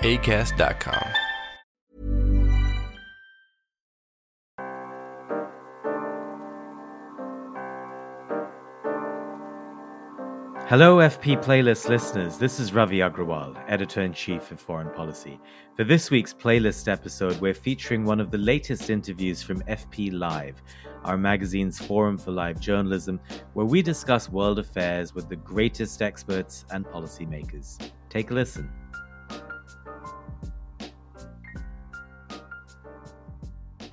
acast.com. Hello, FP Playlist listeners. This is Ravi Agrawal, editor in chief of Foreign Policy. For this week's playlist episode, we're featuring one of the latest interviews from FP Live, our magazine's forum for live journalism, where we discuss world affairs with the greatest experts and policymakers. Take a listen.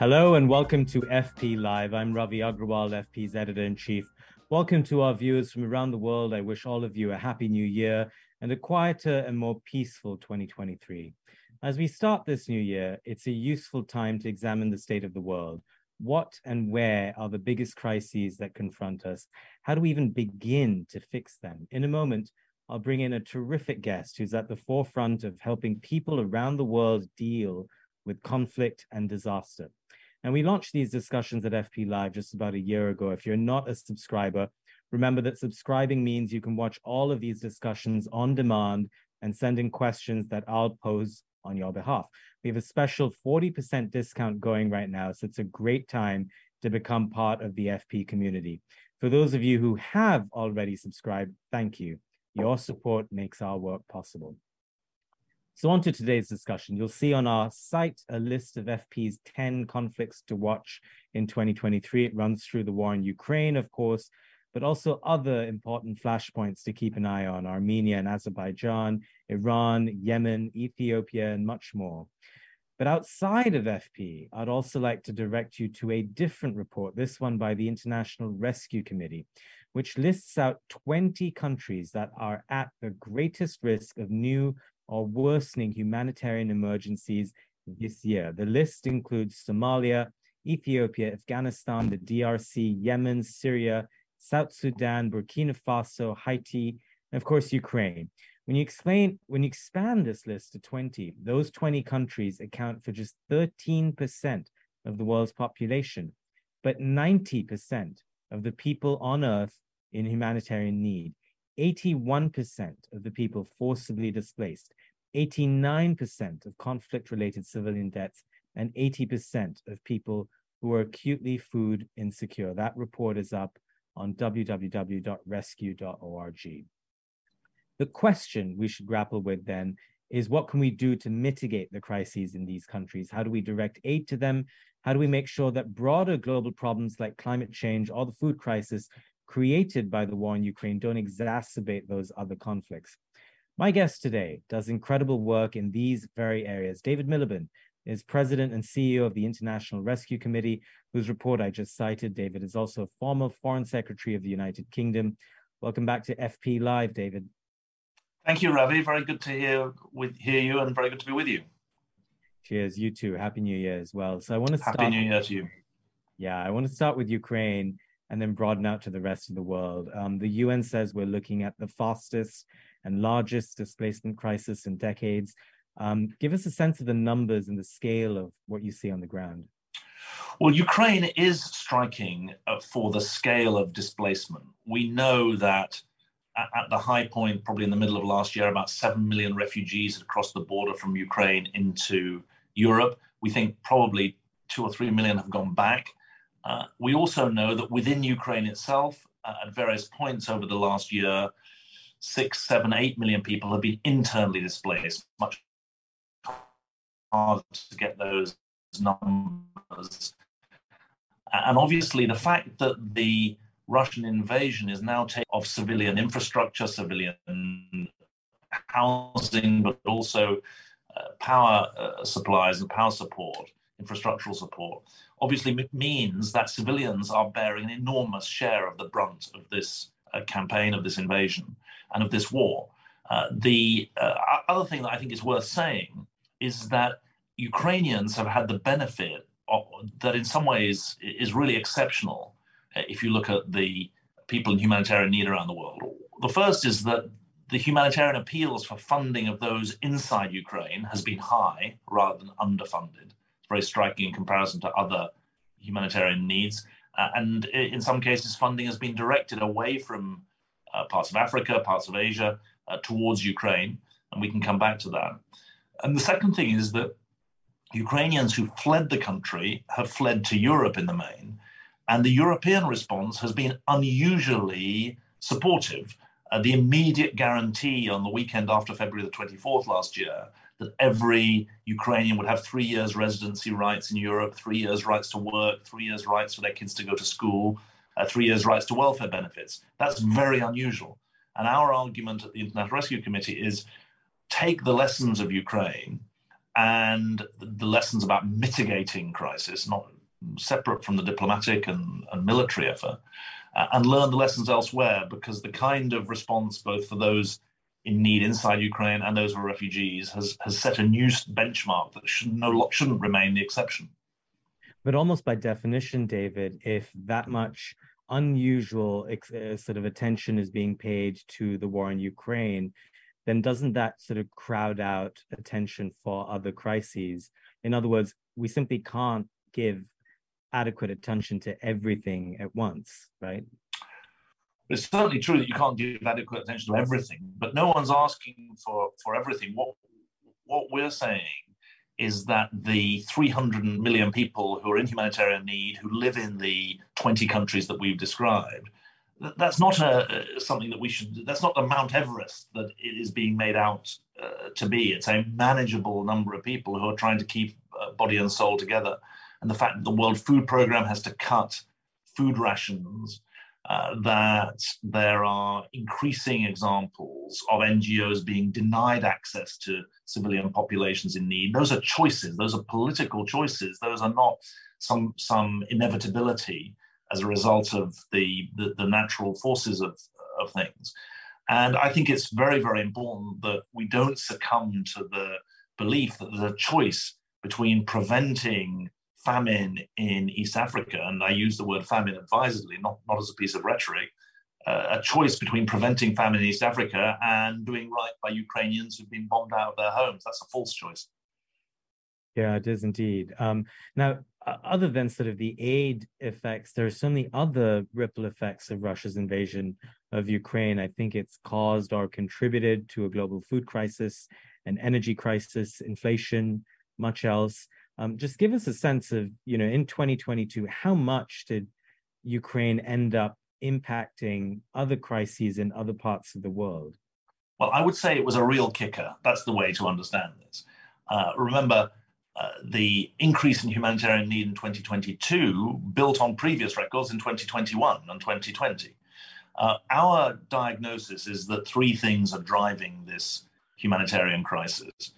Hello and welcome to FP Live. I'm Ravi Agrawal, FP's editor in chief. Welcome to our viewers from around the world. I wish all of you a happy new year and a quieter and more peaceful 2023. As we start this new year, it's a useful time to examine the state of the world. What and where are the biggest crises that confront us? How do we even begin to fix them? In a moment, I'll bring in a terrific guest who's at the forefront of helping people around the world deal with conflict and disaster. And we launched these discussions at FP Live just about a year ago. If you're not a subscriber, remember that subscribing means you can watch all of these discussions on demand and send in questions that I'll pose on your behalf. We have a special 40% discount going right now. So it's a great time to become part of the FP community. For those of you who have already subscribed, thank you. Your support makes our work possible. So, on to today's discussion. You'll see on our site a list of FP's 10 conflicts to watch in 2023. It runs through the war in Ukraine, of course, but also other important flashpoints to keep an eye on Armenia and Azerbaijan, Iran, Yemen, Ethiopia, and much more. But outside of FP, I'd also like to direct you to a different report, this one by the International Rescue Committee, which lists out 20 countries that are at the greatest risk of new or worsening humanitarian emergencies this year. The list includes Somalia, Ethiopia, Afghanistan, the DRC, Yemen, Syria, South Sudan, Burkina Faso, Haiti, and of course, Ukraine. When you explain, when you expand this list to 20, those 20 countries account for just 13% of the world's population, but 90% of the people on earth in humanitarian need. 81% of the people forcibly displaced, 89% of conflict related civilian deaths, and 80% of people who are acutely food insecure. That report is up on www.rescue.org. The question we should grapple with then is what can we do to mitigate the crises in these countries? How do we direct aid to them? How do we make sure that broader global problems like climate change or the food crisis created by the war in Ukraine don't exacerbate those other conflicts? My guest today does incredible work in these very areas. David Miliband is president and CEO of the International Rescue Committee, whose report I just cited. David is also a former foreign secretary of the United Kingdom. Welcome back to FP Live, David. Thank you, Ravi. Very good to hear with hear you, and very good to be with you. Cheers, you too. Happy New Year as well. So I want to start. Happy New Year to you. Yeah, I want to start with Ukraine and then broaden out to the rest of the world. Um, the UN says we're looking at the fastest and largest displacement crisis in decades. Um, give us a sense of the numbers and the scale of what you see on the ground. Well, Ukraine is striking uh, for the scale of displacement. We know that at, the high point, probably in the middle of last year, about 7 million refugees had crossed the border from Ukraine into Europe. We think probably two or three million have gone back. Uh, we also know that within Ukraine itself, uh, at various points over the last year, six, seven, eight million people have been internally displaced, much harder to get those numbers. And obviously, the fact that the Russian invasion is now taking of civilian infrastructure, civilian housing, but also uh, power uh, supplies and power support, infrastructural support, obviously means that civilians are bearing an enormous share of the brunt of this uh, campaign, of this invasion, and of this war. Uh, the uh, other thing that I think is worth saying is that Ukrainians have had the benefit of, that, in some ways, is really exceptional uh, if you look at the people in humanitarian need around the world. The first is that the humanitarian appeals for funding of those inside Ukraine has been high rather than underfunded. It's very striking in comparison to other humanitarian needs. Uh, and in some cases, funding has been directed away from parts of Africa, parts of Asia, uh, towards Ukraine. And we can come back to that. And the second thing is that Ukrainians who fled the country have fled to Europe in the main. And the European response has been unusually supportive. Uh, the immediate guarantee on the weekend after February the 24th last year that every Ukrainian would have three years residency rights in Europe, three years rights to work, three years rights for their kids to go to school, uh, three years rights to welfare benefits. That's very unusual. And our argument at the International Rescue Committee is take the lessons of Ukraine and the lessons about mitigating crisis, not separate from the diplomatic and, and military effort, uh, and learn the lessons elsewhere because the kind of response, both for those in need inside Ukraine and those who are refugees, has, has set a new benchmark that should no, shouldn't remain the exception. But almost by definition, David, if that much unusual uh, sort of attention is being paid to the war in Ukraine, then doesn't that sort of crowd out attention for other crises? In other words, we simply can't give adequate attention to everything at once, right? It's certainly true that you can't give adequate attention to everything, but no one's asking for, for everything. What what we're saying is that the 300 million people who are in humanitarian need, who live in the 20 countries that we've described, that's not a, something that we should that's not the mount everest that it is being made out uh, to be. It's a manageable number of people who are trying to keep uh, body and soul together. And the fact that the world food program has to cut food rations uh, that there are increasing examples of ngos being denied access to civilian populations in need. Those are choices. Those are political choices. Those are not some some inevitability as a result of the, the, the natural forces of, of things. And I think it's very, very important that we don't succumb to the belief that there's a choice between preventing famine in East Africa, and I use the word famine advisedly, not, not as a piece of rhetoric, uh, a choice between preventing famine in East Africa and doing right by Ukrainians who've been bombed out of their homes. That's a false choice. Yeah, it is indeed. Um, now, other than sort of the aid effects, there are so many other ripple effects of Russia's invasion of Ukraine. I think it's caused or contributed to a global food crisis, an energy crisis, inflation, much else. Um, just give us a sense of, you know, in 2022, how much did Ukraine end up impacting other crises in other parts of the world? Well, I would say it was a real kicker. That's the way to understand this. Uh, remember, uh, the increase in humanitarian need in 2022 built on previous records in 2021 and 2020. Uh, our diagnosis is that three things are driving this humanitarian crisis.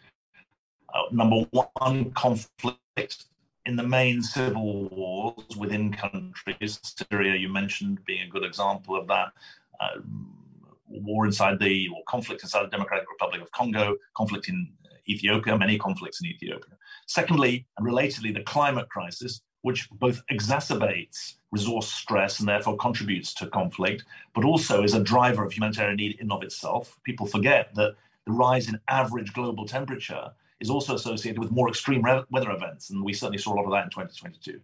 Uh, number one, conflict in the main civil wars within countries. Syria, you mentioned, being a good example of that. Uh, war inside the, or conflict inside the Democratic Republic of Congo, conflict in Ethiopia, many conflicts in Ethiopia. Secondly, and relatedly, the climate crisis, which both exacerbates resource stress and therefore contributes to conflict, but also is a driver of humanitarian need in of itself. People forget that the rise in average global temperature is also associated with more extreme weather events, and we certainly saw a lot of that in 2022.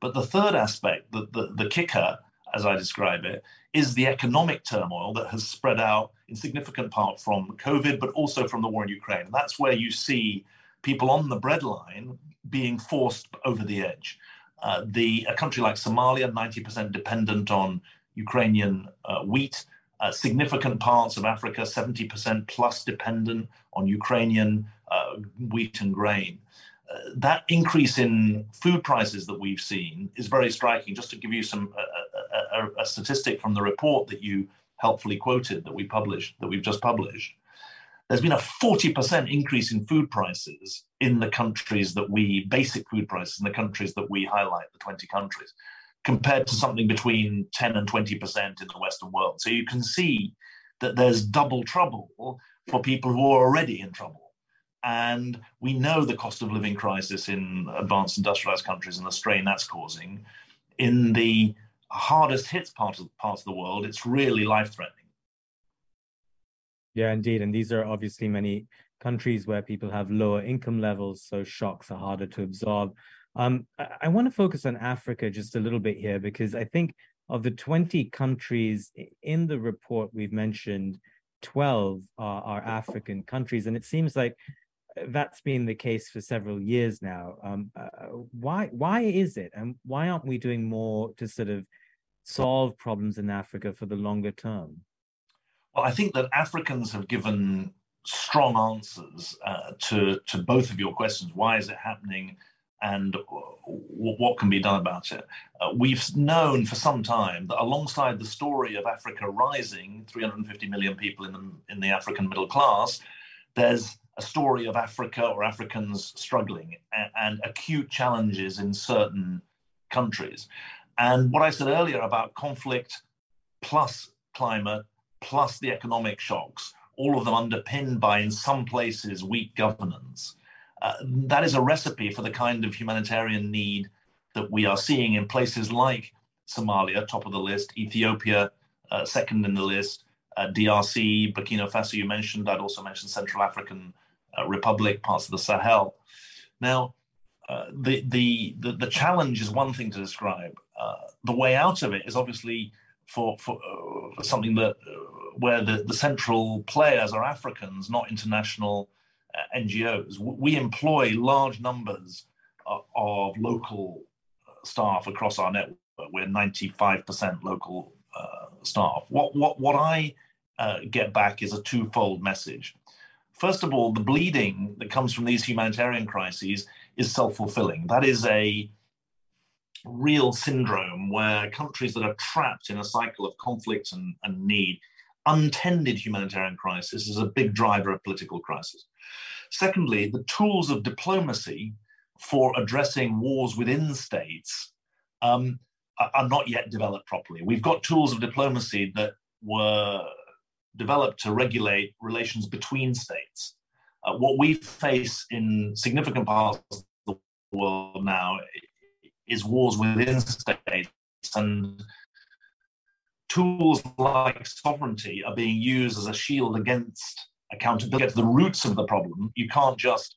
But the third aspect, the, the, the kicker, as I describe it, is the economic turmoil that has spread out in significant part from COVID, but also from the war in Ukraine. And that's where you see people on the breadline being forced over the edge. Uh, the a country like Somalia, 90% dependent on Ukrainian uh, wheat. Uh, significant parts of Africa, 70% plus dependent on Ukrainian uh, wheat and grain. Uh, that increase in food prices that we've seen is very striking. Just to give you some a, a, a, statistic from the report that you helpfully quoted that we published that we've just published, there's been a 40% increase in food prices in the countries that we basic food prices in the countries that we highlight, the 20 countries, compared to something between 10 and 20% in the Western world. So you can see that there's double trouble for people who are already in trouble. And we know the cost of living crisis in advanced industrialized countries and the strain that's causing. In the hardest hits part of, parts of the world, it's really life threatening. Yeah, indeed. And these are obviously many countries where people have lower income levels, so shocks are harder to absorb. Um, I, I want to focus on Africa just a little bit here because I think of the 20 countries in the report we've mentioned, 12 are, are African countries. And it seems like that's been the case for several years now. Um, uh, why why is it, and why aren't we doing more to sort of solve problems in Africa for the longer term? Well, I think that Africans have given strong answers uh, to to both of your questions. Why is it happening? And what can be done about it? Uh, we've known for some time that alongside the story of Africa rising, 350 million people in the in the African middle class, there's a story of Africa or Africans struggling and, and acute challenges in certain countries. And what I said earlier about conflict plus climate plus the economic shocks, all of them underpinned by, in some places, weak governance, uh, that is a recipe for the kind of humanitarian need that we are seeing in places like Somalia, top of the list, Ethiopia, uh, second in the list, uh, DRC, Burkina Faso, you mentioned. I'd also mention Central African uh, Republic, parts of the Sahel. Now, uh, the, the, the, the, challenge is one thing to describe. Uh, the way out of it is obviously for, for, something that where the, the central players are Africans, not international NGOs. We employ large numbers uh, of local uh, staff across our network. We're 95% local uh, staff. What, what, what I get back is a twofold message. First of all, the bleeding that comes from these humanitarian crises is self fulfilling. That is a real syndrome where countries that are trapped in a cycle of conflict and, and need, untended humanitarian crisis is a big driver of political crisis. Secondly, the tools of diplomacy for addressing wars within states um, are not yet developed properly. We've got tools of diplomacy that were developed to regulate relations between states. Uh, what we face in significant parts of the world now is wars within states, and tools like sovereignty are being used as a shield against accountability. Get to the roots of the problem. You can't just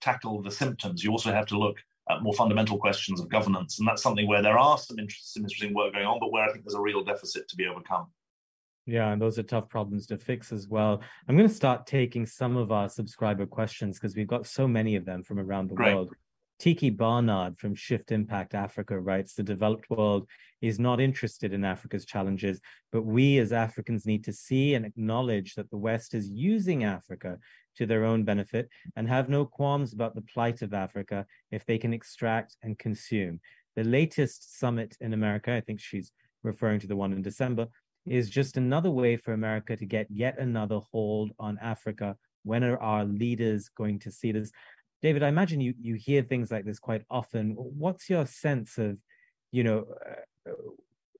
tackle the symptoms. You also have to look at more fundamental questions of governance, and that's something where there are some interesting, interesting work going on, but where I think there's a real deficit to be overcome. Yeah, and those are tough problems to fix as well. I'm going to start taking some of our subscriber questions because we've got so many of them from around the Great. world. Tiki Barnard from Shift Impact Africa writes The developed world is not interested in Africa's challenges, but we as Africans need to see and acknowledge that the West is using Africa to their own benefit and have no qualms about the plight of Africa if they can extract and consume. The latest summit in America, I think she's referring to the one in December, is just another way for America to get yet another hold on Africa. When are our leaders going to see this? David, I imagine you you hear things like this quite often. What's your sense of, you know, uh,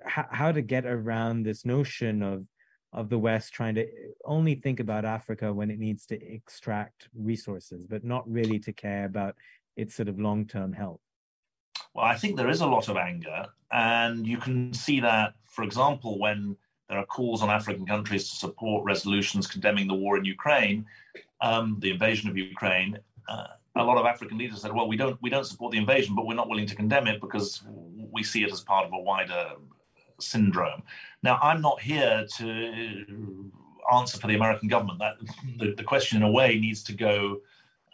how, how to get around this notion of of the West trying to only think about Africa when it needs to extract resources, but not really to care about its sort of long term health? Well, I think there is a lot of anger, and you can see that, for example, when there are calls on African countries to support resolutions condemning the war in Ukraine, um, the invasion of Ukraine. Uh, a lot of African leaders said, "Well, we don't we don't support the invasion, but we're not willing to condemn it because we see it as part of a wider syndrome." Now, I'm not here to answer for the American government. That the, the question, in a way, needs to go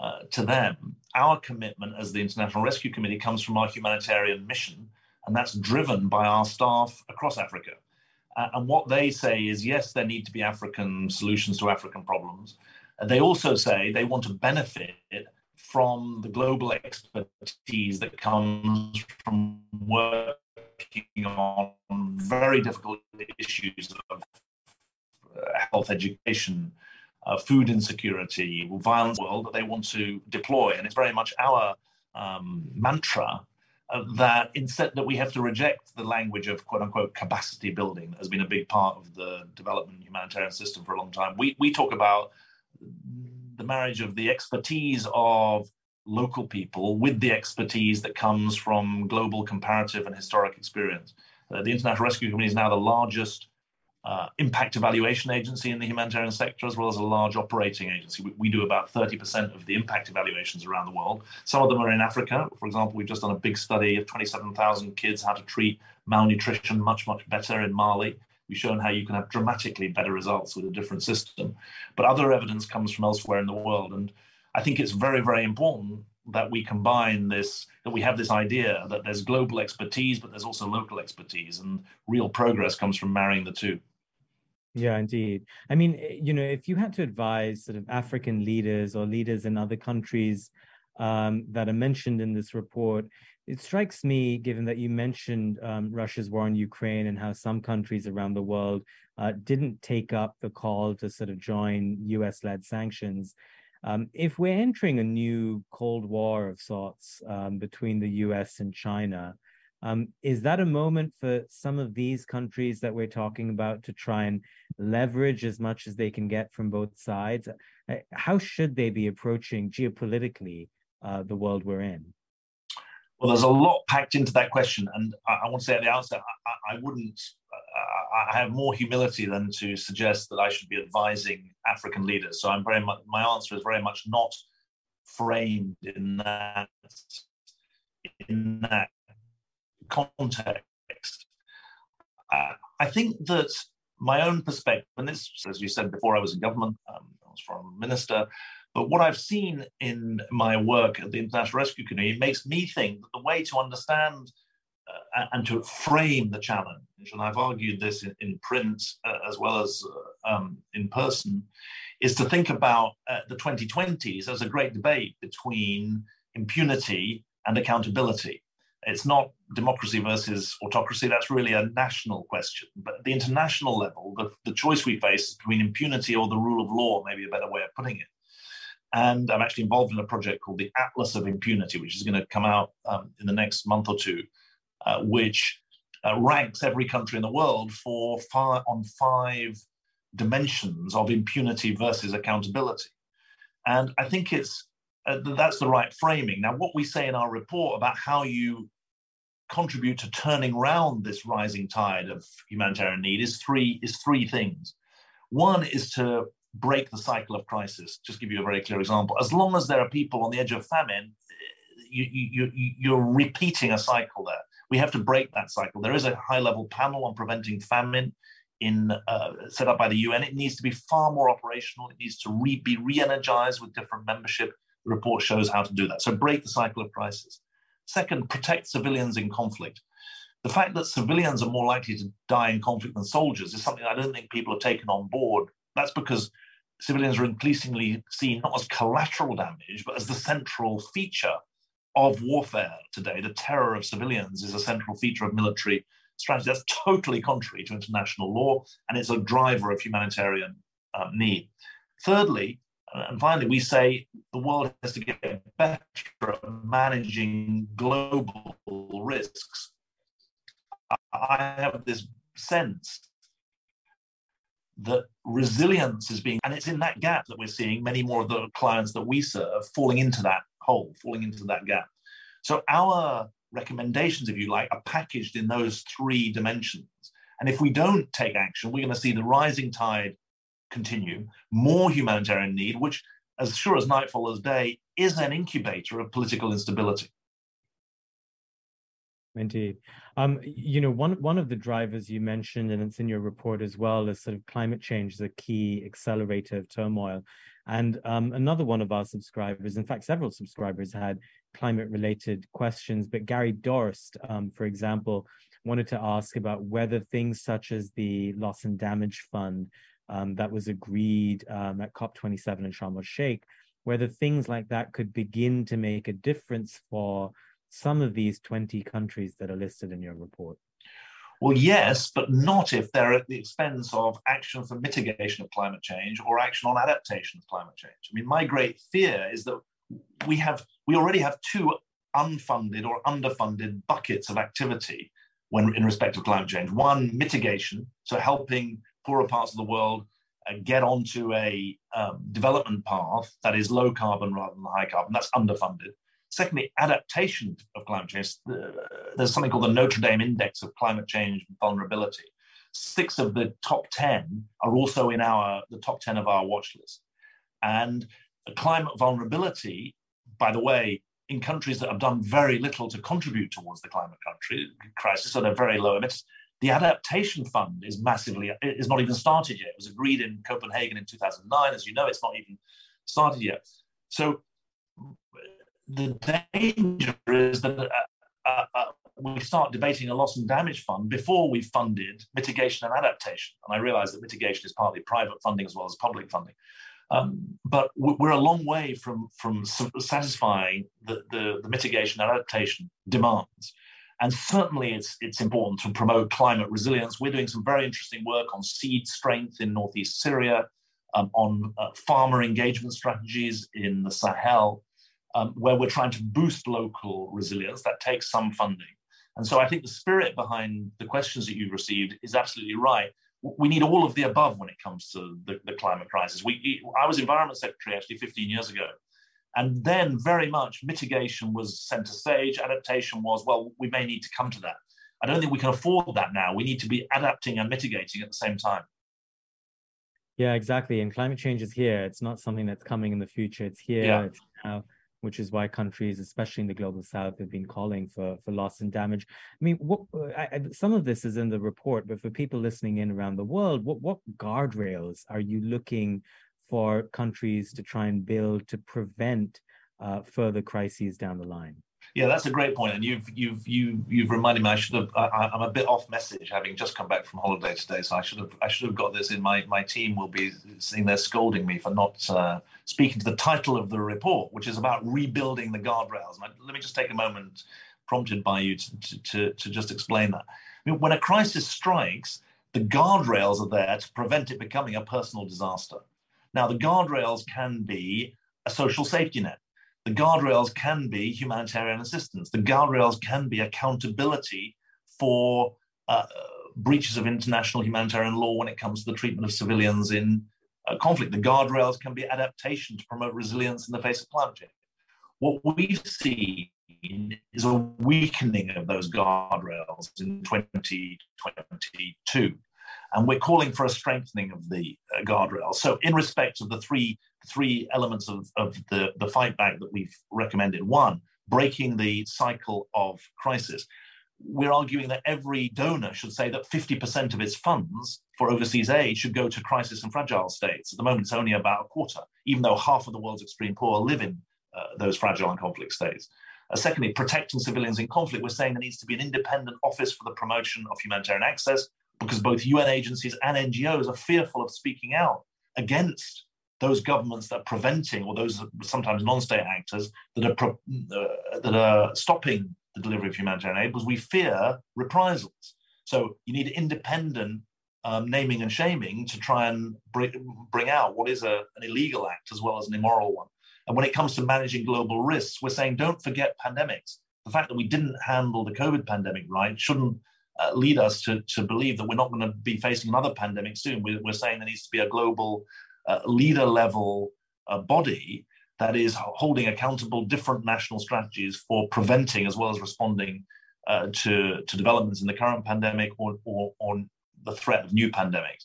uh, to them. Our commitment as the International Rescue Committee comes from our humanitarian mission, and that's driven by our staff across Africa. Uh, and what they say is yes, there need to be African solutions to African problems. They also say they want to benefit from the global expertise that comes from working on very difficult issues of uh, health education, uh, food insecurity, violence world that they want to deploy. And it's very much our um, mantra uh, that instead that we have to reject the language of quote unquote capacity building that has been a big part of the development humanitarian system for a long time. We, we talk about the marriage of the expertise of local people with the expertise that comes from global comparative and historic experience. Uh, the International Rescue Committee is now the largest uh, impact evaluation agency in the humanitarian sector, as well as a large operating agency. We, we, do about 30% of the impact evaluations around the world. Some of them are in Africa. For example, we've just done a big study of 27,000 kids, how to treat malnutrition much, much better in Mali. We've shown how you can have dramatically better results with a different system. But other evidence comes from elsewhere in the world. And I think it's very, very important that we combine this, that we have this idea that there's global expertise, but there's also local expertise, and real progress comes from marrying the two. Yeah, indeed. I mean, you know, if you had to advise sort of African leaders or leaders in other countries um, that are mentioned in this report, it strikes me, given that you mentioned um, Russia's war in Ukraine and how some countries around the world uh, didn't take up the call to sort of join US led sanctions. Um, if we're entering a new Cold War of sorts um, between the US and China, um, is that a moment for some of these countries that we're talking about to try and leverage as much as they can get from both sides? Uh, how should they be approaching geopolitically uh, the world we're in? Well, there's a lot packed into that question, and I, I want to say at the outset, I, I wouldn't. Uh, I have more humility than to suggest that I should be advising African leaders. So I'm very much. My answer is very much not framed in that in that context. Uh, I think that my own perspective, and this, as you said before, I was in government. Um, I was foreign minister. But what I've seen in my work at the International Rescue Committee makes me think that the way to understand uh, and to frame the challenge, and I've argued this in, in print uh, as well as uh, um, in person, is to think about uh, the 2020s as a great debate between impunity and accountability. It's not democracy versus autocracy. That's really a national question. But at the international level, the, the choice we face is between impunity or the rule of law, maybe a better way of putting it. And I'm actually involved in a project called the Atlas of Impunity, which is going to come out um, in the next month or two, uh, which uh, ranks every country in the world for five, on five dimensions of impunity versus accountability. And I think it's uh, that's the right framing. Now, what we say in our report about how you contribute to turning around this rising tide of humanitarian need is three is three things. One is to break the cycle of crisis. Just give you a very clear example. As long as there are people on the edge of famine, you, you, you, you're repeating a cycle there. We have to break that cycle. There is a high level panel on preventing famine in uh, set up by the UN. It needs to be far more operational. It needs to re, be re-energized with different membership. The report shows how to do that. So break the cycle of crisis. Second, protect civilians in conflict. The fact that civilians are more likely to die in conflict than soldiers is something I don't think people have taken on board. That's because civilians are increasingly seen not as collateral damage, but as the central feature of warfare today. The terror of civilians is a central feature of military strategy. That's totally contrary to international law, and it's a driver of humanitarian um, need. Thirdly, and finally, we say the world has to get better at managing global risks. I have this sense that resilience is being, and it's in that gap that we're seeing many more of the clients that we serve falling into that hole, falling into that gap. So our recommendations, if you like, are packaged in those three dimensions. And if we don't take action, we're going to see the rising tide continue, more humanitarian need, which, as sure as night follows day, is an incubator of political instability. Indeed. Um, you know, one one of the drivers you mentioned, and it's in your report as well, is sort of climate change is a key accelerator of turmoil. And um, another one of our subscribers, in fact, several subscribers had climate-related questions. But Gary Dorst, um, for example, wanted to ask about whether things such as the loss and damage fund um, that was agreed um, at COP27 in Sharm el Sheikh whether things like that could begin to make a difference for some of these 20 countries that are listed in your report? Well, yes, but not if they're at the expense of action for mitigation of climate change or action on adaptation of climate change. I mean, my great fear is that we have we already have two unfunded or underfunded buckets of activity when in respect of climate change. One, mitigation, so helping poorer parts of the world uh, get onto a um, development path that is low carbon rather than high carbon. That's underfunded. Secondly, adaptation of climate change. Uh, there's something called the Notre Dame Index of Climate Change Vulnerability. Six of the top 10 are also in our the top 10 of our watch list. And climate vulnerability, by the way, in countries that have done very little to contribute towards the climate country crisis, so they're very low emitters. The adaptation fund is massively is not even started yet. It was agreed in Copenhagen in 2009. As you know, it's not even started yet. So the danger is that uh, uh, uh, we start debating a loss and damage fund before we've funded mitigation and adaptation. And I realize that mitigation is partly private funding as well as public funding. Um, but we're a long way from, from satisfying the, the, the, mitigation and adaptation demands. And certainly it's, it's important to promote climate resilience. We're doing some very interesting work on seed strength in Northeast Syria, um, on uh, farmer engagement strategies in the Sahel, um, where we're trying to boost local resilience. That takes some funding. And so I think the spirit behind the questions that you've received is absolutely right. We need all of the above when it comes to the, the climate crisis. We, I was Environment Secretary actually 15 years ago. And then very much mitigation was center stage, adaptation was, well, we may need to come to that. I don't think we can afford that now. We need to be adapting and mitigating at the same time. Yeah, exactly. And climate change is here. It's not something that's coming in the future. It's here. Yeah. It's now which is why countries, especially in the global south, have been calling for for loss and damage. I mean, what, I, I, some of this is in the report, but for people listening in around the world, what what guardrails are you looking for countries to try and build to prevent uh, further crises down the line? Yeah, that's a great point, and you've you've you you've reminded me. I should have. I, am a bit off message, having just come back from holiday today, so I should have. I should have got this in. My my team will be sitting there scolding me for not uh, speaking to the title of the report, which is about rebuilding the guardrails. And I, let me just take a moment, prompted by you, to to, to just explain that. I mean, when a crisis strikes, the guardrails are there to prevent it becoming a personal disaster. Now, the guardrails can be a social safety net the guardrails can be humanitarian assistance. The guardrails can be accountability for uh, breaches of international humanitarian law when it comes to the treatment of civilians in uh, conflict. The guardrails can be adaptation to promote resilience in the face of climate change. What we've seen is a weakening of those guardrails in 2022. And we're calling for a strengthening of the uh, guardrails. So, in respect of the three three elements of, of the, the fight back that we've recommended. One, breaking the cycle of crisis. We're arguing that every donor should say that 50% of its funds for overseas aid should go to crisis and fragile states. At the moment, it's only about a quarter, even though half of the world's extreme poor live in uh, those fragile and conflict states. Uh, secondly, protecting civilians in conflict. We're saying there needs to be an independent office for the promotion of humanitarian access because both UN agencies and NGOs are fearful of speaking out against those governments that are preventing, or those sometimes non-state actors that are pro, uh, that are stopping the delivery of humanitarian aid, because we fear reprisals. So you need independent um, naming and shaming to try and bring, bring out what is a, an illegal act as well as an immoral one. And when it comes to managing global risks, we're saying don't forget pandemics. The fact that we didn't handle the COVID pandemic right shouldn't uh, lead us to, to believe that we're not going to be facing another pandemic soon. We're, we're saying there needs to be a global uh, leader level uh, body that is holding accountable different national strategies for preventing as well as responding uh, to, to developments in the current pandemic or, or, or the threat of new pandemics.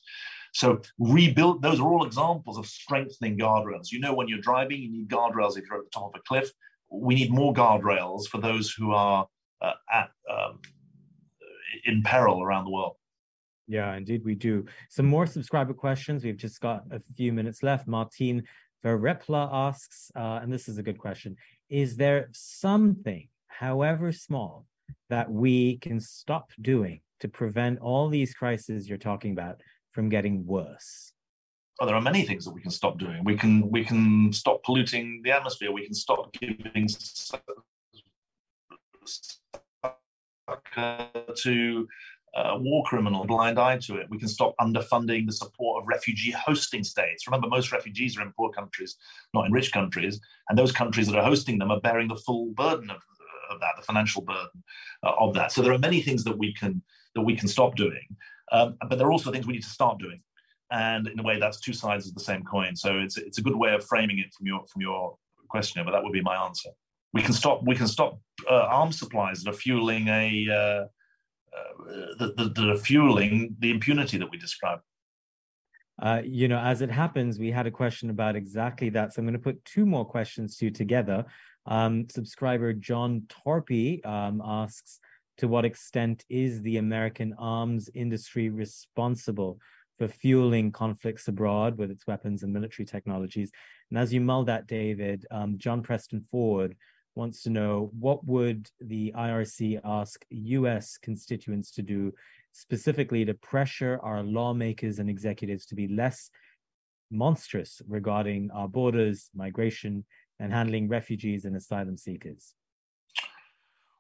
So rebuild, those are all examples of strengthening guardrails. You know, when you're driving, you need guardrails if you're at the top of a cliff. We need more guardrails for those who are uh, at, um, in peril around the world. Yeah, indeed, we do. Some more subscriber questions. We've just got a few minutes left. Martin Verrepla asks, uh, and this is a good question Is there something, however small, that we can stop doing to prevent all these crises you're talking about from getting worse? well, there are many things that we can stop doing. We can we can stop polluting the atmosphere. We can stop giving to war criminal blind eye to it. We can stop underfunding the support of refugee hosting states. Remember, most refugees are in poor countries, not in rich countries, and those countries that are hosting them are bearing the full burden of, of that, the financial burden uh, of that. So there are many things that we can that we can stop doing, um, but there are also things we need to start doing. And in a way, that's two sides of the same coin. So it's it's a good way of framing it from your from your question, but that would be my answer. We can stop we can stop uh, arms supplies that are fueling a uh, that, that, are fueling the impunity that we describe. Uh, you know, as it happens, we had a question about exactly that. So I'm going to put two more questions to you together. Um, subscriber John Torpy um, asks, to what extent is the American arms industry responsible for fueling conflicts abroad with its weapons and military technologies? And as you mull that, David, um, John Preston Ford wants to know what would the IRC ask US constituents to do specifically to pressure our lawmakers and executives to be less monstrous regarding our borders, migration, and handling refugees and asylum seekers?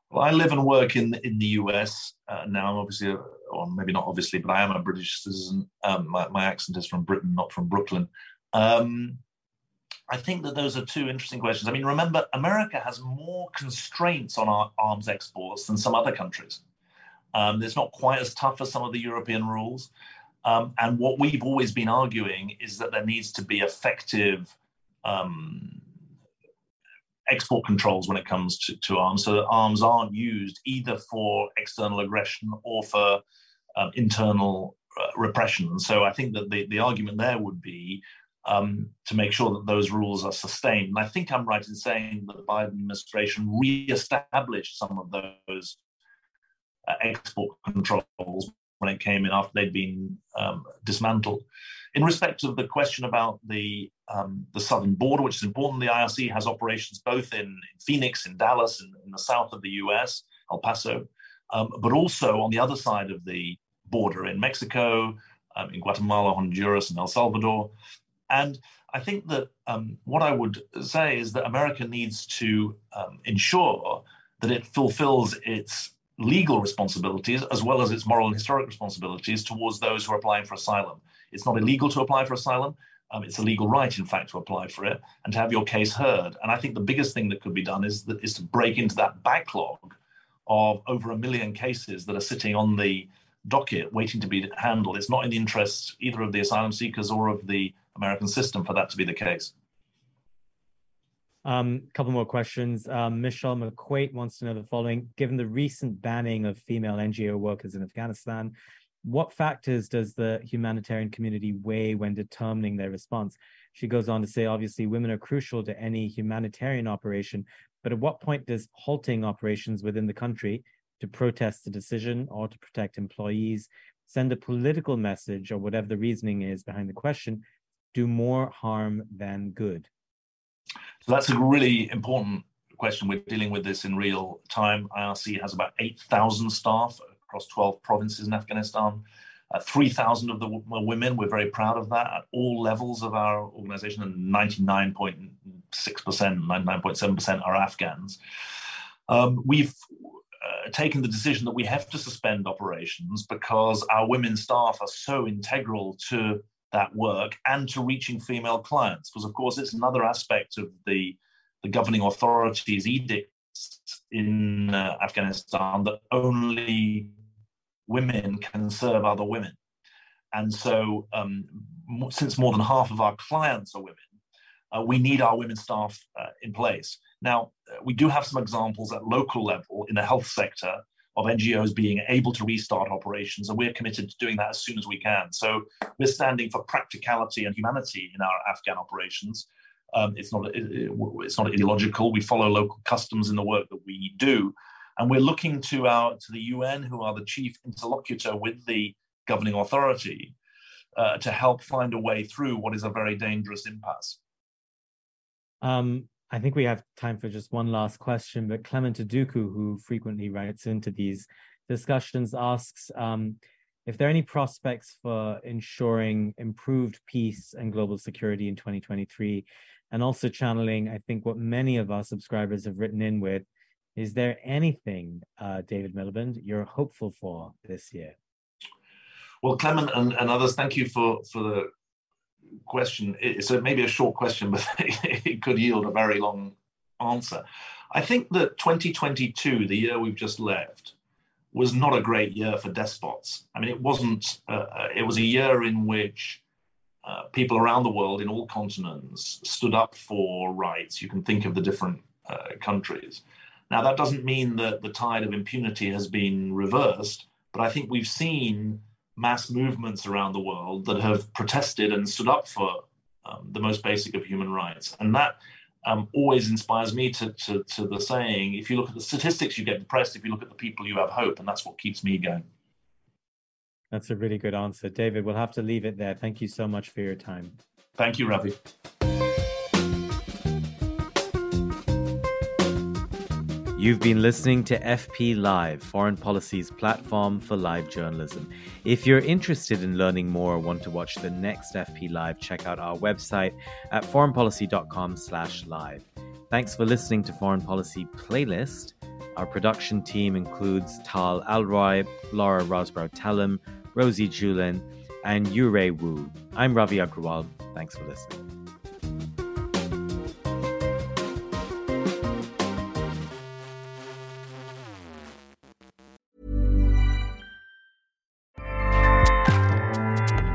Well, I live and work in in the US uh, now. I'm obviously, or maybe not obviously, but I am a British citizen. Um, my, my, accent is from Britain, not from Brooklyn. Um, I think that those are two interesting questions. I mean, remember, America has more constraints on our arms exports than some other countries. Um, it's not quite as tough as some of the European rules. Um, and what we've always been arguing is that there needs to be effective um, export controls when it comes to, to, arms, so that arms aren't used either for external aggression or for um, internal uh, repression. So I think that the, the argument there would be um, to make sure that those rules are sustained. And I think I'm right in saying that the Biden administration re-established some of those uh, export controls when it came in after they'd been um, dismantled. In respect of the question about the um, the southern border, which is important, the IRC has operations both in, Phoenix, in Dallas, in, in, the south of the U.S., El Paso, um, but also on the other side of the border in Mexico, um, in Guatemala, Honduras, and El Salvador. And I think that um, what I would say is that America needs to um, ensure that it fulfills its legal responsibilities as well as its moral and historic responsibilities towards those who are applying for asylum. It's not illegal to apply for asylum. Um, it's a legal right, in fact, to apply for it and to have your case heard. And I think the biggest thing that could be done is, that, is to break into that backlog of over a million cases that are sitting on the docket waiting to be handled. It's not in the interests either of the asylum seekers or of the American system for that to be the case. A um, couple more questions. Um, Michelle McQuaid wants to know the following Given the recent banning of female NGO workers in Afghanistan, what factors does the humanitarian community weigh when determining their response? She goes on to say, obviously, women are crucial to any humanitarian operation, but at what point does halting operations within the country to protest the decision or to protect employees send a political message or whatever the reasoning is behind the question do more harm than good? So that's a really important question. We're dealing with this in real time. IRC has about 8,000 staff across 12 provinces in Afghanistan. Uh, 3,000 of them were women. We're very proud of that at all levels of our organization, and 99.6%, 99.7% are Afghans. Um, we've uh, taken the decision that we have to suspend operations because our women staff are so integral to that work and to reaching female clients. Because, of course, it's another aspect of the, the governing authorities' edicts in uh, Afghanistan that only women can serve other women. And so, um, since more than half of our clients are women, uh, we need our women staff uh, in place. Now, uh, we do have some examples at local level in the health sector of NGOs being able to restart operations, and we're committed to doing that as soon as we can. So we're standing for practicality and humanity in our Afghan operations. Um, it's not it's not ideological. We follow local customs in the work that we do, and we're looking to our to the UN, who are the chief interlocutor with the governing authority, uh, to help find a way through what is a very dangerous impasse. Um, I think we have time for just one last question, but Clement Aduku, who frequently writes into these discussions, asks um, if there are any prospects for ensuring improved peace and global security in 2023, and also channeling, I think, what many of our subscribers have written in with. Is there anything, uh, David Miliband, you're hopeful for this year? Well, Clement and, and others, thank you for, for the question. It's a, maybe a short question, but it could yield a very long answer. I think that 2022, the year we've just left, was not a great year for despots. I mean, it wasn't. Uh, uh, it was a year in which uh, people around the world in all continents stood up for rights. You can think of the different uh, countries. Now, that doesn't mean that the tide of impunity has been reversed, but I think we've seen mass movements around the world that have protested and stood up for um, the most basic of human rights. And that um, always inspires me to, to, to the saying if you look at the statistics, you get depressed. If you look at the people, you have hope. And that's what keeps me going. That's a really good answer. David, we'll have to leave it there. Thank you so much for your time. Thank you, Ravi. You've been listening to FP Live, Foreign Policy's platform for live journalism. If you're interested in learning more or want to watch the next FP Live, check out our website at foreignpolicy.com/live. Thanks for listening to Foreign Policy Playlist. Our production team includes Tal Alroy, Laura Rosbrow Tellem, Rosie Julin, and Yurei Wu. I'm Ravi Agrawal. Thanks for listening.